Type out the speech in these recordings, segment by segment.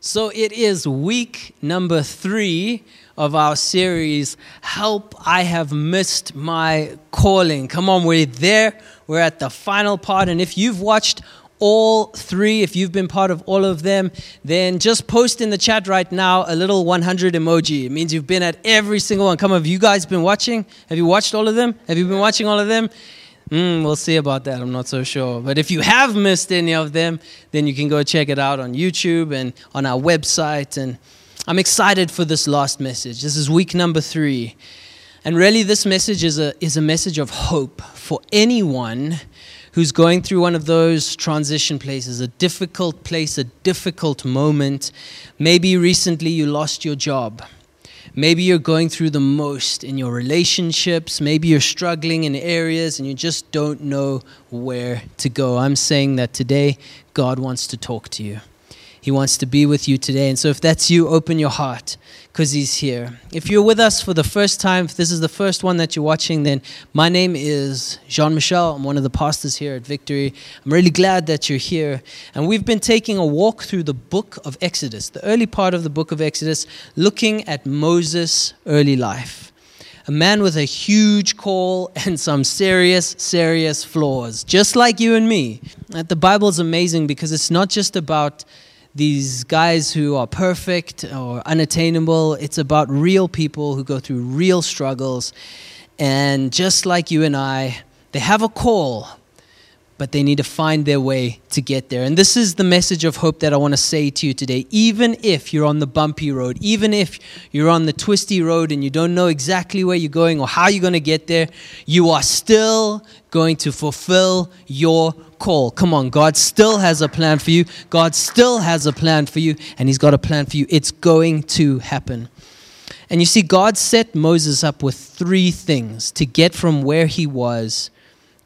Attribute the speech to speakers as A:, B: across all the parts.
A: So it is week number three of our series, Help I Have Missed My Calling. Come on, we're there. We're at the final part. And if you've watched all three, if you've been part of all of them, then just post in the chat right now a little 100 emoji. It means you've been at every single one. Come on, have you guys been watching? Have you watched all of them? Have you been watching all of them? Mm, we'll see about that. I'm not so sure. But if you have missed any of them, then you can go check it out on YouTube and on our website. And I'm excited for this last message. This is week number three. And really, this message is a, is a message of hope for anyone who's going through one of those transition places, a difficult place, a difficult moment. Maybe recently you lost your job. Maybe you're going through the most in your relationships. Maybe you're struggling in areas and you just don't know where to go. I'm saying that today, God wants to talk to you. He wants to be with you today. And so, if that's you, open your heart because He's here. If you're with us for the first time, if this is the first one that you're watching, then my name is Jean Michel. I'm one of the pastors here at Victory. I'm really glad that you're here. And we've been taking a walk through the book of Exodus, the early part of the book of Exodus, looking at Moses' early life. A man with a huge call and some serious, serious flaws, just like you and me. The Bible is amazing because it's not just about these guys who are perfect or unattainable. It's about real people who go through real struggles. And just like you and I, they have a call, but they need to find their way to get there. And this is the message of hope that I want to say to you today. Even if you're on the bumpy road, even if you're on the twisty road and you don't know exactly where you're going or how you're going to get there, you are still going to fulfill your call. Come on, God still has a plan for you. God still has a plan for you, and He's got a plan for you. It's going to happen. And you see, God set Moses up with three things to get from where he was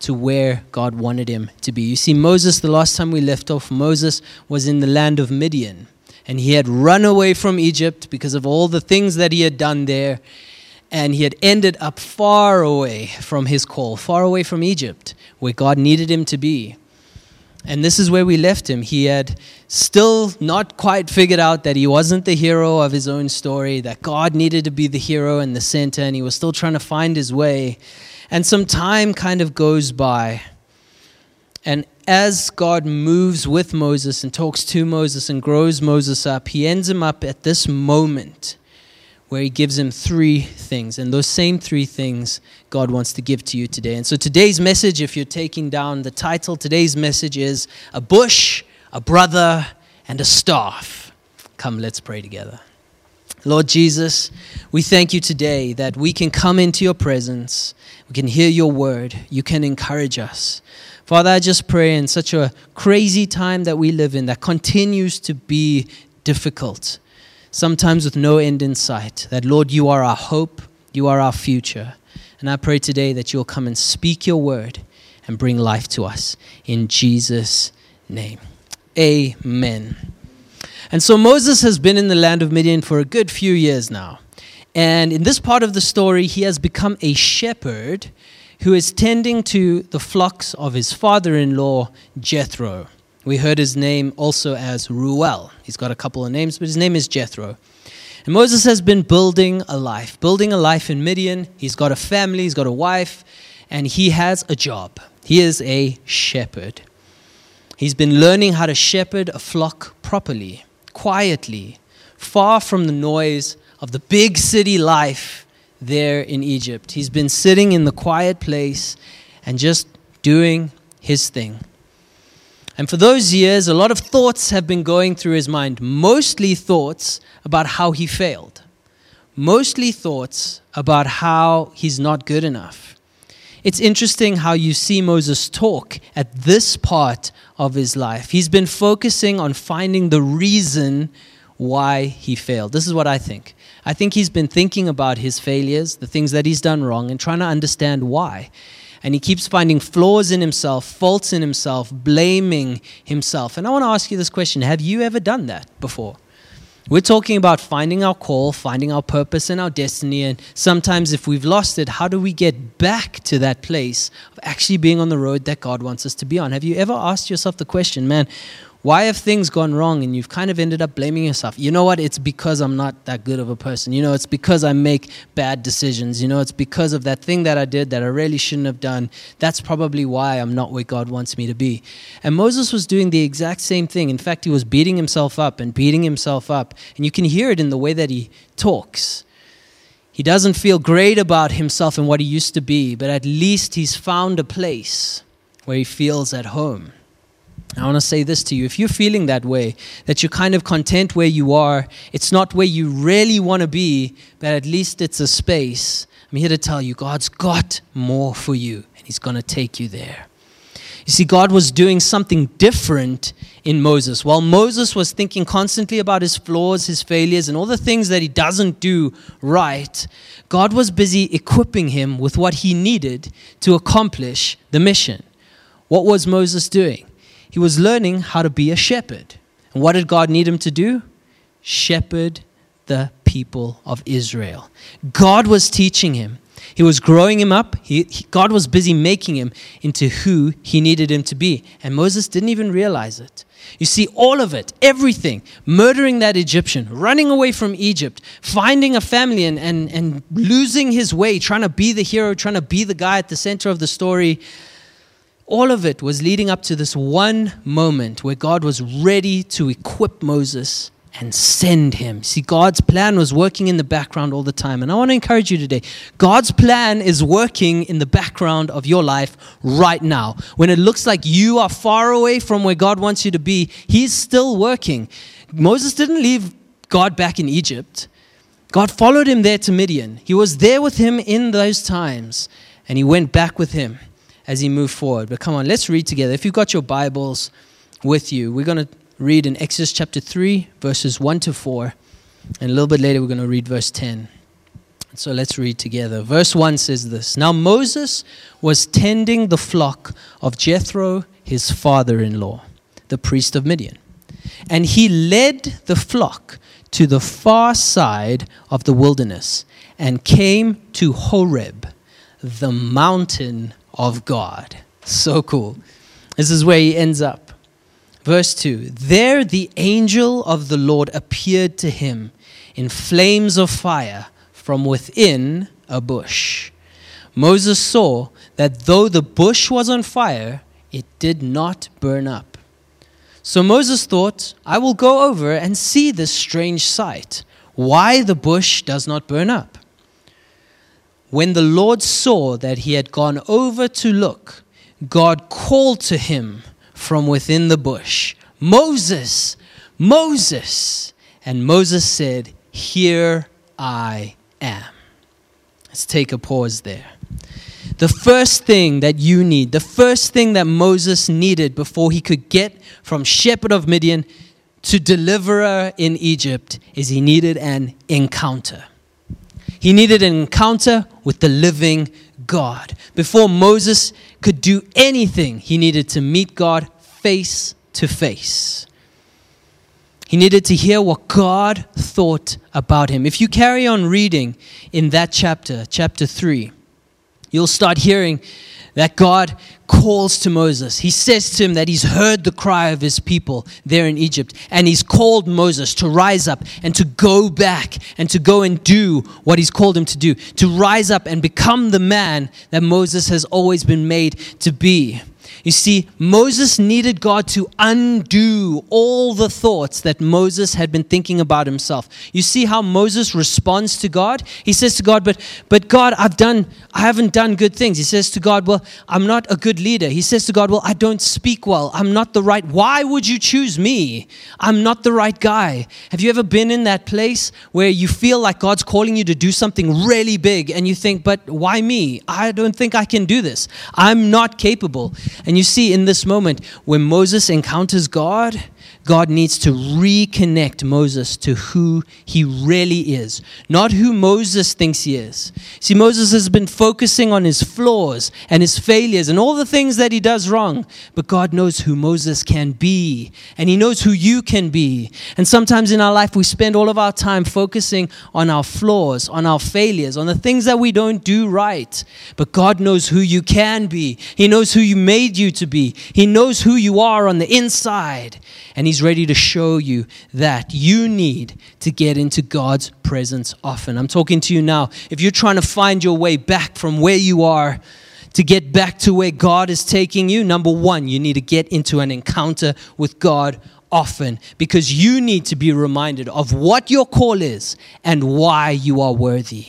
A: to where God wanted him to be. You see, Moses, the last time we left off, Moses was in the land of Midian. And he had run away from Egypt because of all the things that he had done there. And he had ended up far away from his call, far away from Egypt, where God needed him to be. And this is where we left him. He had still not quite figured out that he wasn't the hero of his own story, that God needed to be the hero and the center, and he was still trying to find his way. And some time kind of goes by. And as God moves with Moses and talks to Moses and grows Moses up, he ends him up at this moment where he gives him three things. And those same three things God wants to give to you today. And so today's message, if you're taking down the title, today's message is A Bush, a Brother, and a Staff. Come, let's pray together. Lord Jesus, we thank you today that we can come into your presence, we can hear your word, you can encourage us. Father, I just pray in such a crazy time that we live in that continues to be difficult, sometimes with no end in sight, that Lord, you are our hope, you are our future. And I pray today that you'll come and speak your word and bring life to us. In Jesus' name. Amen. And so Moses has been in the land of Midian for a good few years now. And in this part of the story, he has become a shepherd who is tending to the flocks of his father in law, Jethro. We heard his name also as Reuel. He's got a couple of names, but his name is Jethro. And Moses has been building a life, building a life in Midian. He's got a family, he's got a wife, and he has a job. He is a shepherd. He's been learning how to shepherd a flock properly quietly, far from the noise of the big city life there in Egypt. He's been sitting in the quiet place and just doing his thing. And for those years, a lot of thoughts have been going through his mind, mostly thoughts about how he failed, mostly thoughts about how he's not good enough. It's interesting how you see Moses talk at this part of his life. He's been focusing on finding the reason why he failed. This is what I think. I think he's been thinking about his failures, the things that he's done wrong, and trying to understand why. And he keeps finding flaws in himself, faults in himself, blaming himself. And I want to ask you this question Have you ever done that before? We're talking about finding our call, finding our purpose and our destiny. And sometimes, if we've lost it, how do we get back to that place of actually being on the road that God wants us to be on? Have you ever asked yourself the question, man, Why have things gone wrong and you've kind of ended up blaming yourself? You know what? It's because I'm not that good of a person. You know, it's because I make bad decisions. You know, it's because of that thing that I did that I really shouldn't have done. That's probably why I'm not where God wants me to be. And Moses was doing the exact same thing. In fact, he was beating himself up and beating himself up. And you can hear it in the way that he talks. He doesn't feel great about himself and what he used to be, but at least he's found a place where he feels at home. I want to say this to you. If you're feeling that way, that you're kind of content where you are, it's not where you really want to be, but at least it's a space. I'm here to tell you God's got more for you, and He's going to take you there. You see, God was doing something different in Moses. While Moses was thinking constantly about his flaws, his failures, and all the things that he doesn't do right, God was busy equipping him with what he needed to accomplish the mission. What was Moses doing? He was learning how to be a shepherd. And what did God need him to do? Shepherd the people of Israel. God was teaching him. He was growing him up. He, he, God was busy making him into who he needed him to be. And Moses didn't even realize it. You see, all of it, everything, murdering that Egyptian, running away from Egypt, finding a family and, and, and losing his way, trying to be the hero, trying to be the guy at the center of the story all of it was leading up to this one moment where God was ready to equip Moses and send him. See, God's plan was working in the background all the time. And I want to encourage you today God's plan is working in the background of your life right now. When it looks like you are far away from where God wants you to be, He's still working. Moses didn't leave God back in Egypt, God followed him there to Midian. He was there with him in those times, and He went back with him as he moved forward. But come on, let's read together. If you've got your Bibles with you, we're going to read in Exodus chapter 3, verses 1 to 4. And a little bit later, we're going to read verse 10. So let's read together. Verse 1 says this Now Moses was tending the flock of Jethro, his father in law, the priest of Midian. And he led the flock to the far side of the wilderness and came to Horeb, the mountain of God. So cool. This is where he ends up. Verse 2 There the angel of the Lord appeared to him in flames of fire from within a bush. Moses saw that though the bush was on fire, it did not burn up. So Moses thought, I will go over and see this strange sight, why the bush does not burn up. When the Lord saw that he had gone over to look, God called to him from within the bush, Moses, Moses. And Moses said, Here I am. Let's take a pause there. The first thing that you need, the first thing that Moses needed before he could get from shepherd of Midian to deliverer in Egypt, is he needed an encounter. He needed an encounter with the living God. Before Moses could do anything, he needed to meet God face to face. He needed to hear what God thought about him. If you carry on reading in that chapter, chapter 3, you'll start hearing that God calls to Moses. He says to him that he's heard the cry of his people there in Egypt, and he's called Moses to rise up and to go back and to go and do what he's called him to do, to rise up and become the man that Moses has always been made to be. You see, Moses needed God to undo all the thoughts that Moses had been thinking about himself. You see how Moses responds to God? He says to God, "But but God, I've done I haven't done good things." He says to God, "Well, I'm not a good leader." He says to God, "Well, I don't speak well. I'm not the right. Why would you choose me? I'm not the right guy." Have you ever been in that place where you feel like God's calling you to do something really big and you think, "But why me? I don't think I can do this. I'm not capable." And and you see in this moment, when Moses encounters God, God needs to reconnect Moses to who he really is, not who Moses thinks he is. See, Moses has been focusing on his flaws and his failures and all the things that he does wrong, but God knows who Moses can be, and he knows who you can be. And sometimes in our life, we spend all of our time focusing on our flaws, on our failures, on the things that we don't do right. But God knows who you can be, He knows who you made you to be, He knows who you are on the inside. And He's ready to show you that you need to get into God's presence often. I'm talking to you now. If you're trying to find your way back from where you are, to get back to where God is taking you, number one, you need to get into an encounter with God often because you need to be reminded of what your call is and why you are worthy.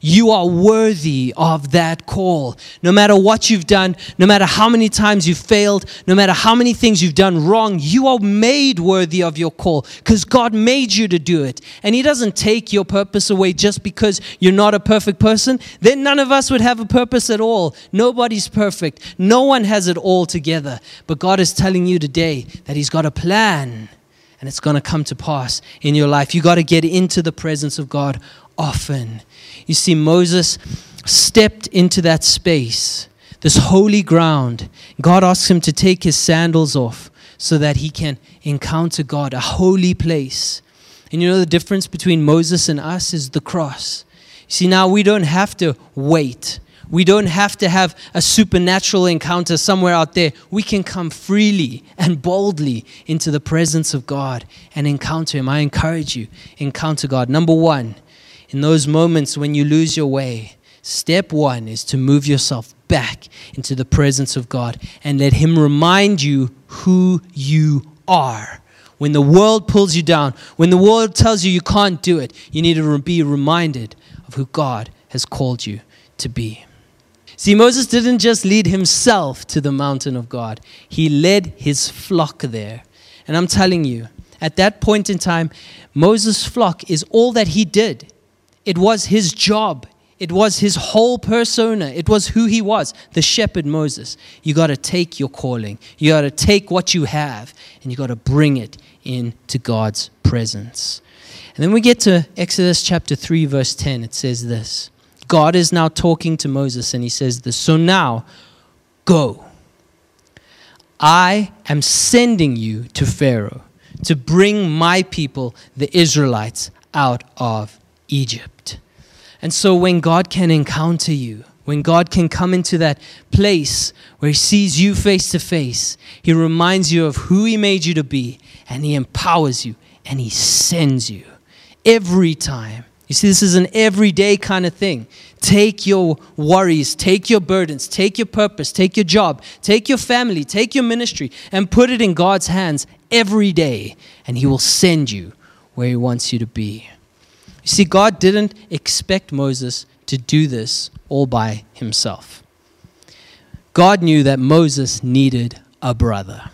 A: You are worthy of that call. No matter what you've done, no matter how many times you've failed, no matter how many things you've done wrong, you are made worthy of your call because God made you to do it. And He doesn't take your purpose away just because you're not a perfect person. Then none of us would have a purpose at all. Nobody's perfect, no one has it all together. But God is telling you today that He's got a plan and it's going to come to pass in your life. You got to get into the presence of God often. You see, Moses stepped into that space, this holy ground. God asks him to take his sandals off so that he can encounter God, a holy place. And you know the difference between Moses and us is the cross. You see, now we don't have to wait. We don't have to have a supernatural encounter somewhere out there. We can come freely and boldly into the presence of God and encounter Him. I encourage you, encounter God. Number one, in those moments when you lose your way, step one is to move yourself back into the presence of God and let Him remind you who you are. When the world pulls you down, when the world tells you you can't do it, you need to be reminded of who God has called you to be. See, Moses didn't just lead himself to the mountain of God, he led his flock there. And I'm telling you, at that point in time, Moses' flock is all that he did. It was his job. It was his whole persona. It was who he was, the shepherd Moses. You got to take your calling. You got to take what you have and you got to bring it into God's presence. And then we get to Exodus chapter 3, verse 10. It says this God is now talking to Moses and he says this So now, go. I am sending you to Pharaoh to bring my people, the Israelites, out of Egypt. And so when God can encounter you, when God can come into that place where He sees you face to face, He reminds you of who He made you to be, and He empowers you, and He sends you every time. You see, this is an everyday kind of thing. Take your worries, take your burdens, take your purpose, take your job, take your family, take your ministry, and put it in God's hands every day, and He will send you where He wants you to be. You see, God didn't expect Moses to do this all by himself. God knew that Moses needed a brother.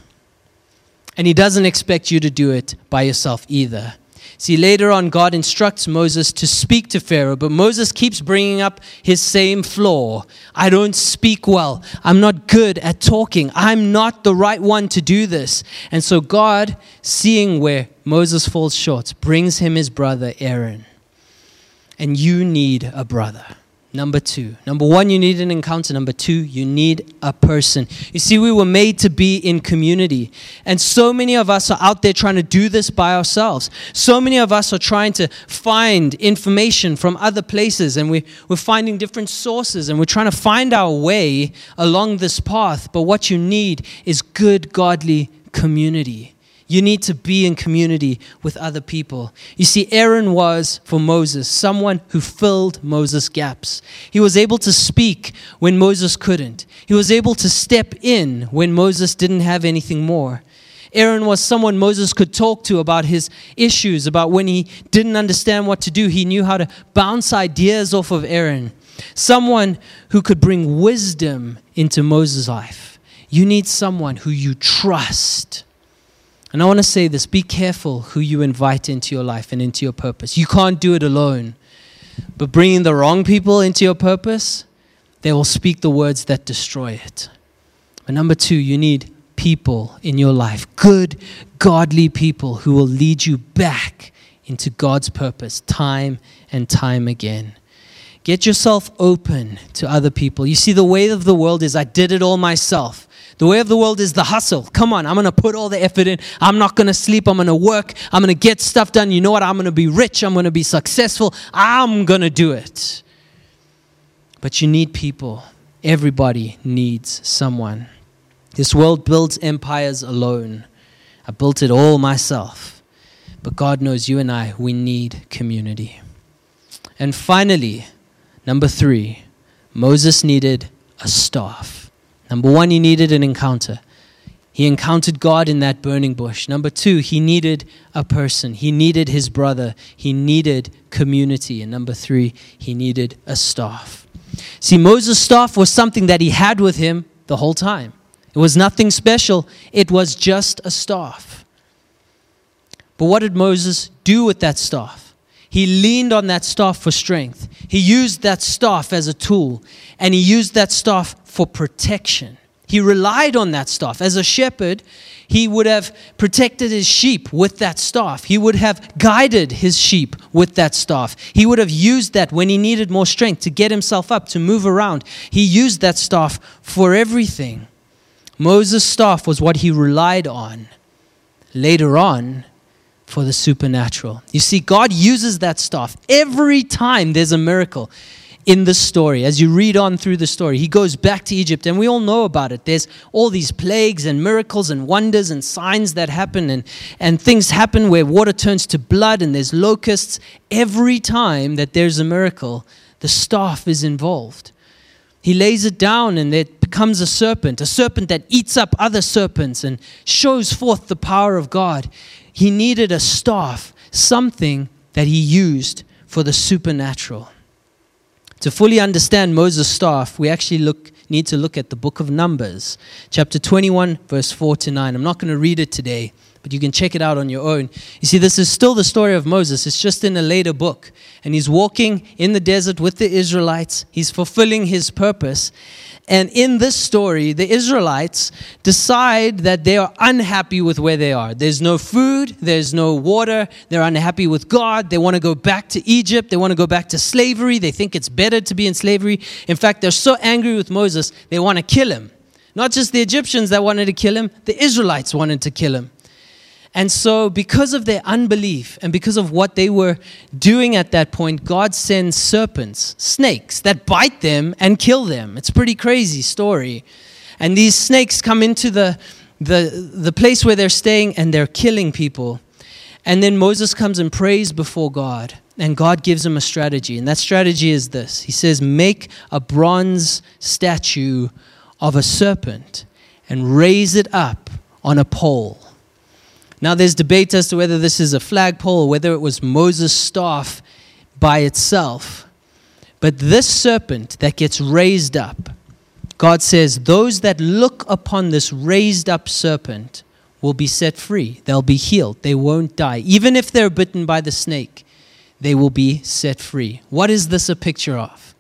A: And he doesn't expect you to do it by yourself either. See, later on, God instructs Moses to speak to Pharaoh, but Moses keeps bringing up his same flaw. I don't speak well. I'm not good at talking. I'm not the right one to do this. And so, God, seeing where Moses falls short, brings him his brother Aaron and you need a brother. Number two. Number one, you need an encounter. Number two, you need a person. You see, we were made to be in community. And so many of us are out there trying to do this by ourselves. So many of us are trying to find information from other places and we, we're finding different sources and we're trying to find our way along this path. But what you need is good, godly community. You need to be in community with other people. You see, Aaron was, for Moses, someone who filled Moses' gaps. He was able to speak when Moses couldn't, he was able to step in when Moses didn't have anything more. Aaron was someone Moses could talk to about his issues, about when he didn't understand what to do. He knew how to bounce ideas off of Aaron. Someone who could bring wisdom into Moses' life. You need someone who you trust and I want to say this be careful who you invite into your life and into your purpose. You can't do it alone. But bringing the wrong people into your purpose, they will speak the words that destroy it. But number two, you need people in your life, good, godly people who will lead you back into God's purpose time and time again. Get yourself open to other people. You see, the way of the world is I did it all myself. The way of the world is the hustle. Come on, I'm going to put all the effort in. I'm not going to sleep. I'm going to work. I'm going to get stuff done. You know what? I'm going to be rich. I'm going to be successful. I'm going to do it. But you need people. Everybody needs someone. This world builds empires alone. I built it all myself. But God knows you and I, we need community. And finally, Number three, Moses needed a staff. Number one, he needed an encounter. He encountered God in that burning bush. Number two, he needed a person. He needed his brother. He needed community. And number three, he needed a staff. See, Moses' staff was something that he had with him the whole time. It was nothing special, it was just a staff. But what did Moses do with that staff? He leaned on that staff for strength. He used that staff as a tool, and he used that staff for protection. He relied on that staff. As a shepherd, he would have protected his sheep with that staff. He would have guided his sheep with that staff. He would have used that when he needed more strength to get himself up, to move around. He used that staff for everything. Moses' staff was what he relied on. Later on, for the supernatural. You see, God uses that stuff every time there's a miracle in the story. As you read on through the story, he goes back to Egypt, and we all know about it. There's all these plagues and miracles and wonders and signs that happen, and, and things happen where water turns to blood and there's locusts. Every time that there's a miracle, the staff is involved. He lays it down, and it becomes a serpent, a serpent that eats up other serpents and shows forth the power of God he needed a staff, something that he used for the supernatural. To fully understand Moses' staff, we actually look, need to look at the book of Numbers, chapter 21, verse 4 to 9. I'm not going to read it today, but you can check it out on your own. You see, this is still the story of Moses, it's just in a later book. And he's walking in the desert with the Israelites, he's fulfilling his purpose. And in this story, the Israelites decide that they are unhappy with where they are. There's no food, there's no water, they're unhappy with God. They want to go back to Egypt, they want to go back to slavery. They think it's better to be in slavery. In fact, they're so angry with Moses, they want to kill him. Not just the Egyptians that wanted to kill him, the Israelites wanted to kill him. And so, because of their unbelief and because of what they were doing at that point, God sends serpents, snakes, that bite them and kill them. It's a pretty crazy story. And these snakes come into the, the, the place where they're staying and they're killing people. And then Moses comes and prays before God. And God gives him a strategy. And that strategy is this He says, Make a bronze statue of a serpent and raise it up on a pole. Now, there's debate as to whether this is a flagpole or whether it was Moses' staff by itself. But this serpent that gets raised up, God says, those that look upon this raised up serpent will be set free. They'll be healed. They won't die. Even if they're bitten by the snake, they will be set free. What is this a picture of?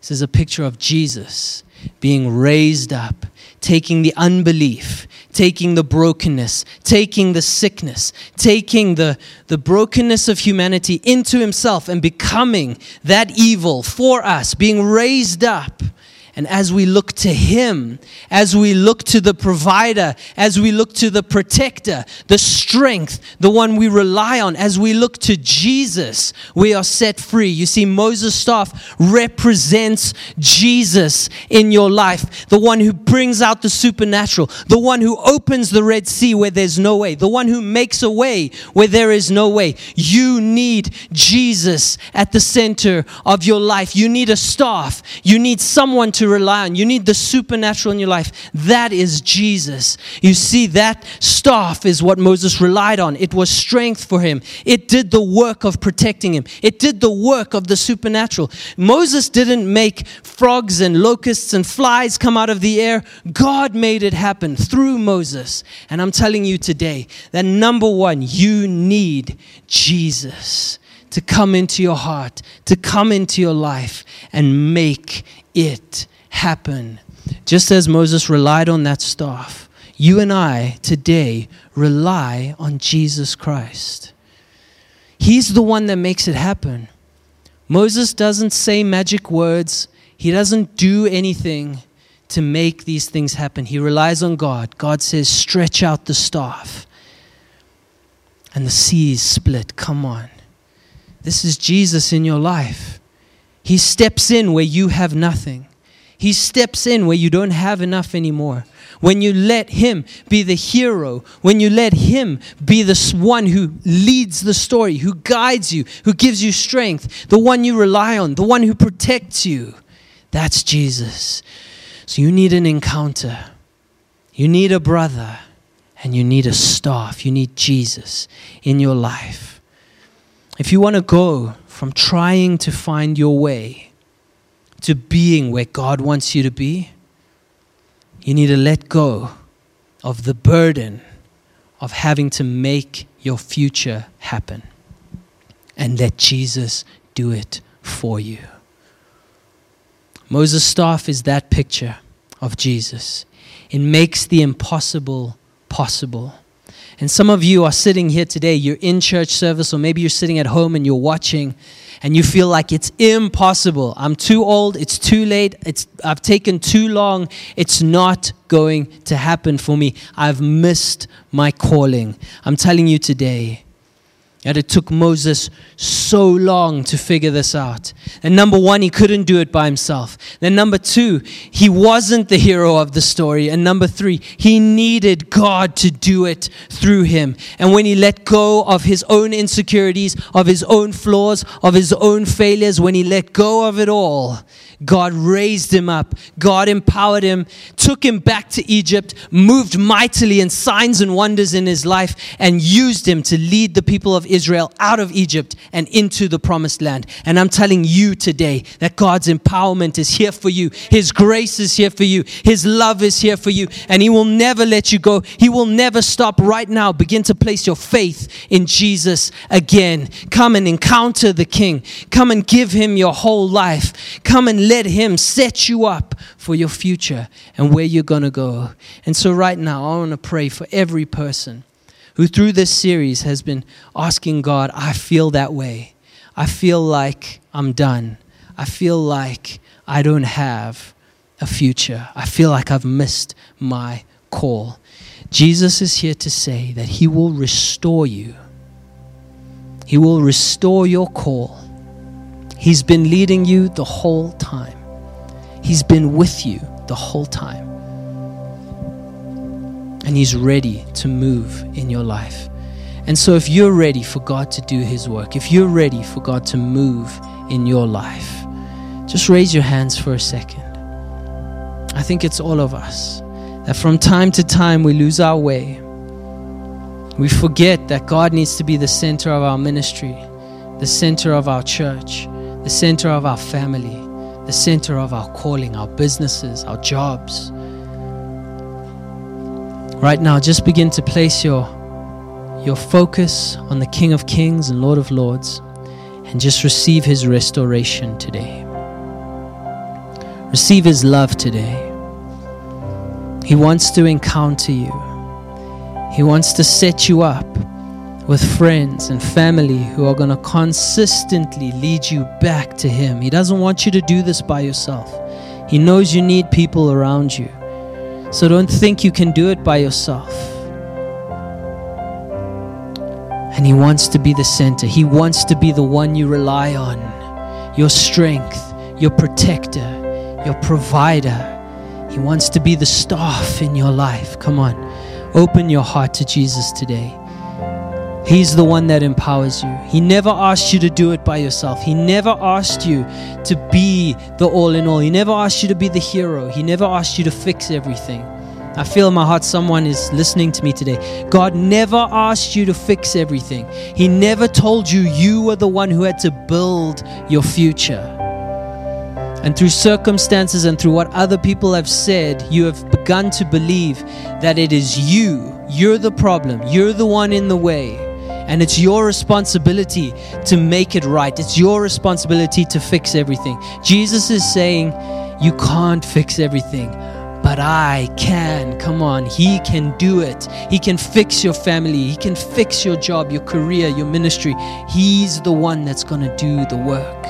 A: This is a picture of Jesus being raised up, taking the unbelief, taking the brokenness, taking the sickness, taking the, the brokenness of humanity into himself and becoming that evil for us, being raised up and as we look to Him, as we look to the provider, as we look to the protector, the strength, the one we rely on, as we look to Jesus, we are set free. You see, Moses' staff represents Jesus in your life, the one who brings out the supernatural, the one who opens the Red Sea where there's no way, the one who makes a way where there is no way. You need Jesus at the center of your life. You need a staff, you need someone to to rely on. You need the supernatural in your life. That is Jesus. You see, that staff is what Moses relied on. It was strength for him, it did the work of protecting him, it did the work of the supernatural. Moses didn't make frogs and locusts and flies come out of the air, God made it happen through Moses. And I'm telling you today that number one, you need Jesus to come into your heart, to come into your life and make it happen. Just as Moses relied on that staff, you and I today rely on Jesus Christ. He's the one that makes it happen. Moses doesn't say magic words, he doesn't do anything to make these things happen. He relies on God. God says, stretch out the staff. And the seas split. Come on. This is Jesus in your life. He steps in where you have nothing. He steps in where you don't have enough anymore. When you let Him be the hero, when you let Him be the one who leads the story, who guides you, who gives you strength, the one you rely on, the one who protects you, that's Jesus. So you need an encounter. You need a brother and you need a staff. You need Jesus in your life. If you want to go from trying to find your way to being where God wants you to be, you need to let go of the burden of having to make your future happen and let Jesus do it for you. Moses' staff is that picture of Jesus. It makes the impossible possible. And some of you are sitting here today, you're in church service, or maybe you're sitting at home and you're watching, and you feel like it's impossible. I'm too old, it's too late, it's, I've taken too long, it's not going to happen for me. I've missed my calling. I'm telling you today, and it took Moses so long to figure this out. And number one, he couldn't do it by himself. Then number two, he wasn't the hero of the story. And number three, he needed God to do it through him. And when he let go of his own insecurities, of his own flaws, of his own failures, when he let go of it all, God raised him up. God empowered him, took him back to Egypt, moved mightily in signs and wonders in his life, and used him to lead the people of Israel out of Egypt and into the promised land. And I'm telling you today that God's empowerment is here for you. His grace is here for you. His love is here for you. And He will never let you go. He will never stop right now. Begin to place your faith in Jesus again. Come and encounter the King. Come and give Him your whole life. Come and let Him set you up for your future and where you're going to go. And so, right now, I want to pray for every person who, through this series, has been asking God, I feel that way. I feel like I'm done. I feel like I don't have a future. I feel like I've missed my call. Jesus is here to say that He will restore you. He will restore your call. He's been leading you the whole time. He's been with you the whole time. And He's ready to move in your life. And so, if you're ready for God to do His work, if you're ready for God to move in your life, just raise your hands for a second. I think it's all of us that from time to time we lose our way. We forget that God needs to be the center of our ministry, the center of our church, the center of our family, the center of our calling, our businesses, our jobs. Right now, just begin to place your, your focus on the King of Kings and Lord of Lords and just receive His restoration today. Receive His love today. He wants to encounter you, He wants to set you up with friends and family who are going to consistently lead you back to Him. He doesn't want you to do this by yourself. He knows you need people around you. So don't think you can do it by yourself. And He wants to be the center, He wants to be the one you rely on, your strength, your protector, your provider. He wants to be the staff in your life. Come on, open your heart to Jesus today. He's the one that empowers you. He never asked you to do it by yourself. He never asked you to be the all in all. He never asked you to be the hero. He never asked you to fix everything. I feel in my heart someone is listening to me today. God never asked you to fix everything. He never told you you were the one who had to build your future. And through circumstances and through what other people have said, you have begun to believe that it is you. You're the problem. You're the one in the way. And it's your responsibility to make it right. It's your responsibility to fix everything. Jesus is saying, You can't fix everything, but I can. Come on, He can do it. He can fix your family, He can fix your job, your career, your ministry. He's the one that's going to do the work.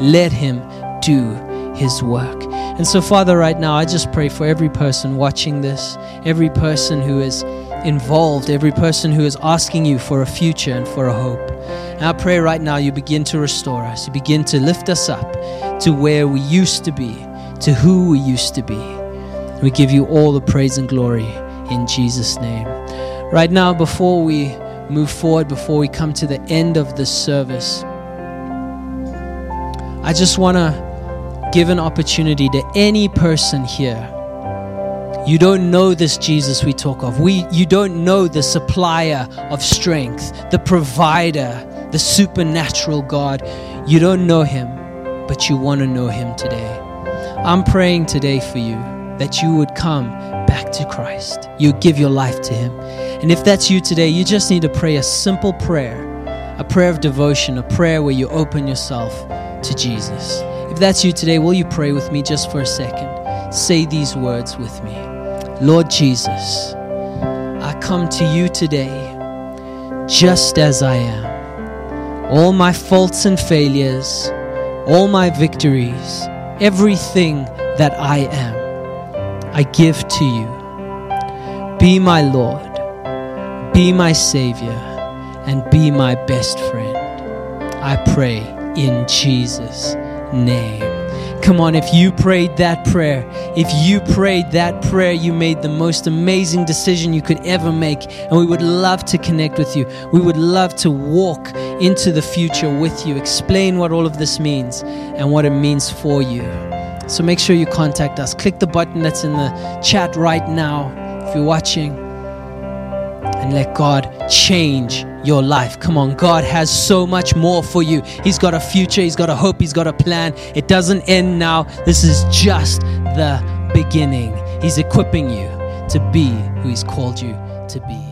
A: Let Him do His work. And so, Father, right now, I just pray for every person watching this, every person who is involved, every person who is asking you for a future and for a hope. And I pray right now you begin to restore us, you begin to lift us up to where we used to be, to who we used to be. We give you all the praise and glory in Jesus' name. Right now, before we move forward, before we come to the end of this service, I just want to give an opportunity to any person here. You don't know this Jesus we talk of. We, you don't know the supplier of strength, the provider, the supernatural God. You don't know him, but you want to know him today. I'm praying today for you that you would come back to Christ. You give your life to Him. And if that's you today, you just need to pray a simple prayer, a prayer of devotion, a prayer where you open yourself to Jesus. If that's you today, will you pray with me just for a second? Say these words with me Lord Jesus, I come to you today just as I am. All my faults and failures, all my victories, everything that I am I give to you. Be my Lord, be my Savior, and be my best friend. I pray in Jesus' name. Come on, if you prayed that prayer, if you prayed that prayer, you made the most amazing decision you could ever make. And we would love to connect with you. We would love to walk into the future with you, explain what all of this means and what it means for you. So make sure you contact us. Click the button that's in the chat right now if you're watching. And let God change your life. Come on, God has so much more for you. He's got a future, He's got a hope, He's got a plan. It doesn't end now. This is just the beginning. He's equipping you to be who He's called you to be.